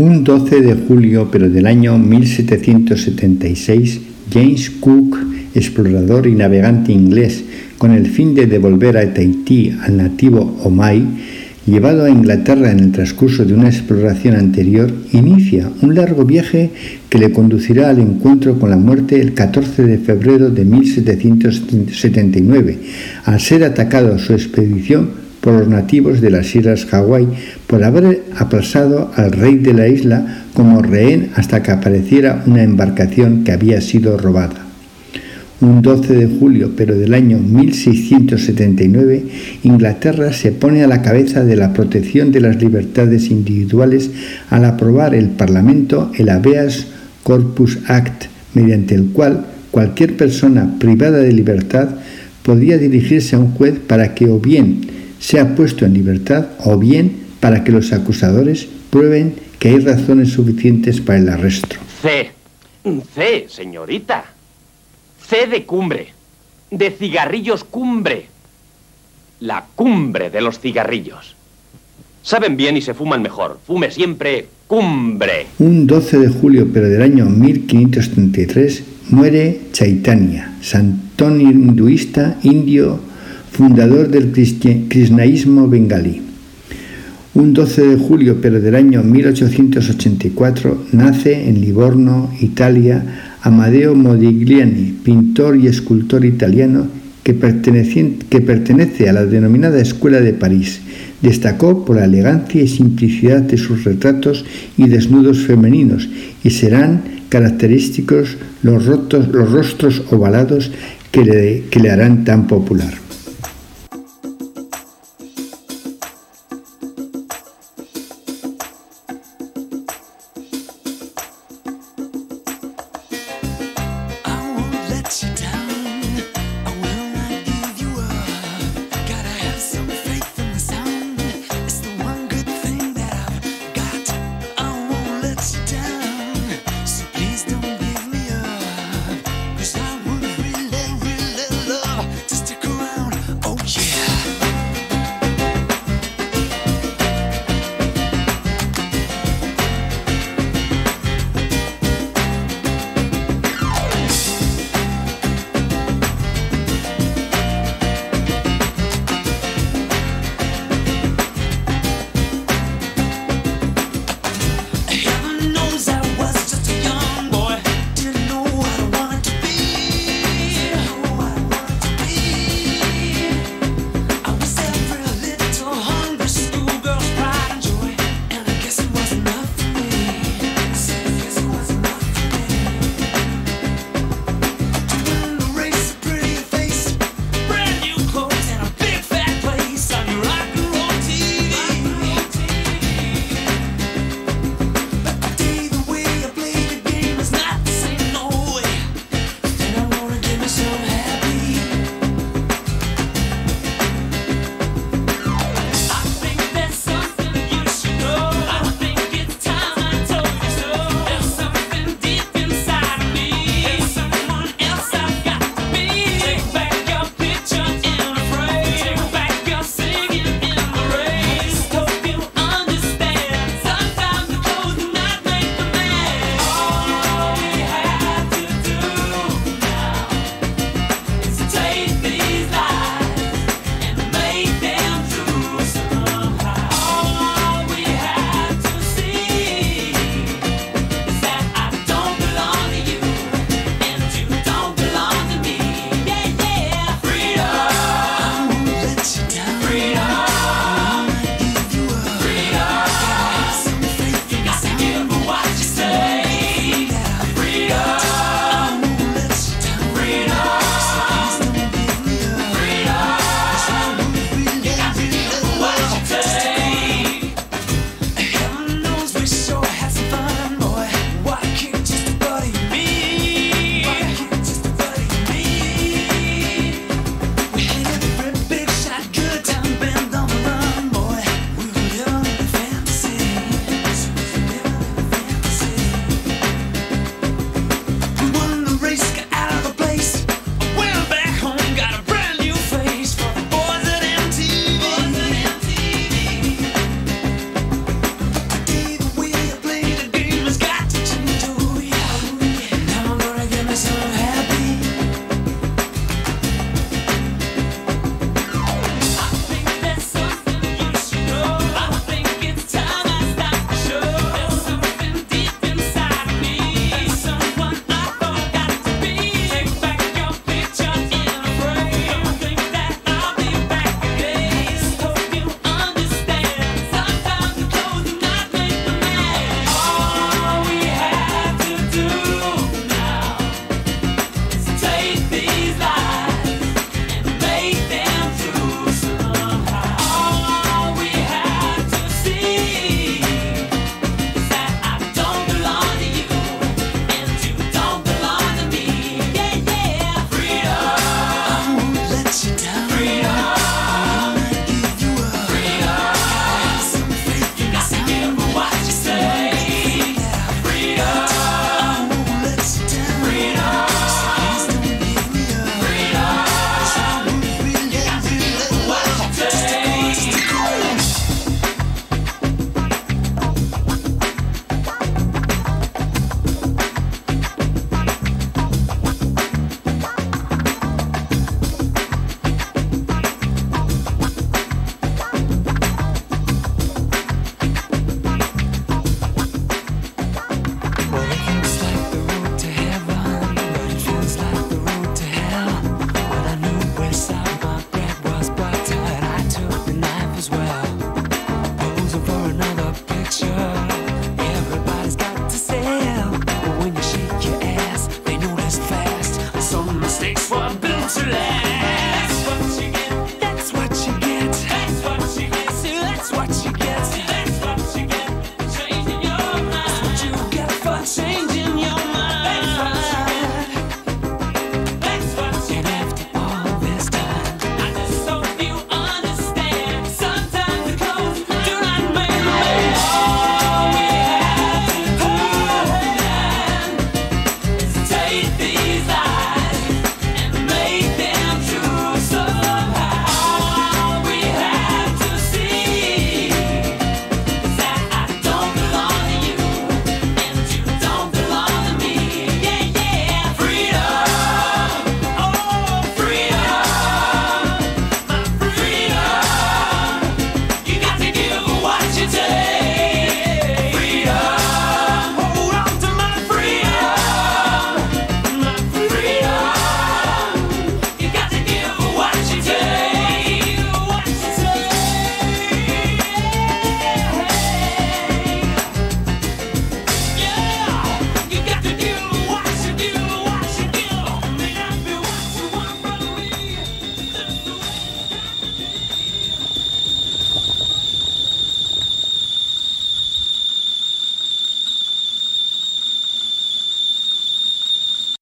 Un 12 de julio, pero del año 1776, James Cook, explorador y navegante inglés, con el fin de devolver a Tahití al nativo Omai, llevado a Inglaterra en el transcurso de una exploración anterior, inicia un largo viaje que le conducirá al encuentro con la muerte el 14 de febrero de 1779, al ser atacado su expedición por los nativos de las islas Hawái por haber aplazado al rey de la isla como rehén hasta que apareciera una embarcación que había sido robada. Un 12 de julio, pero del año 1679, Inglaterra se pone a la cabeza de la protección de las libertades individuales al aprobar el Parlamento el Habeas Corpus Act, mediante el cual cualquier persona privada de libertad podía dirigirse a un juez para que o bien sea puesto en libertad o bien para que los acusadores prueben que hay razones suficientes para el arresto. C. C, señorita. C de cumbre. De cigarrillos cumbre. La cumbre de los cigarrillos. Saben bien y se fuman mejor. Fume siempre cumbre. Un 12 de julio, pero del año 1533, muere Chaitanya, santón hinduista indio fundador del krishnaísmo bengalí. Un 12 de julio, del año 1884, nace en Livorno, Italia, Amadeo Modigliani, pintor y escultor italiano que, pertenece a la denominada Escuela de París. Destacó por la elegancia y simplicidad de sus retratos y desnudos femeninos y serán característicos los, rostros ovalados que le harán tan popular. City. for built to last.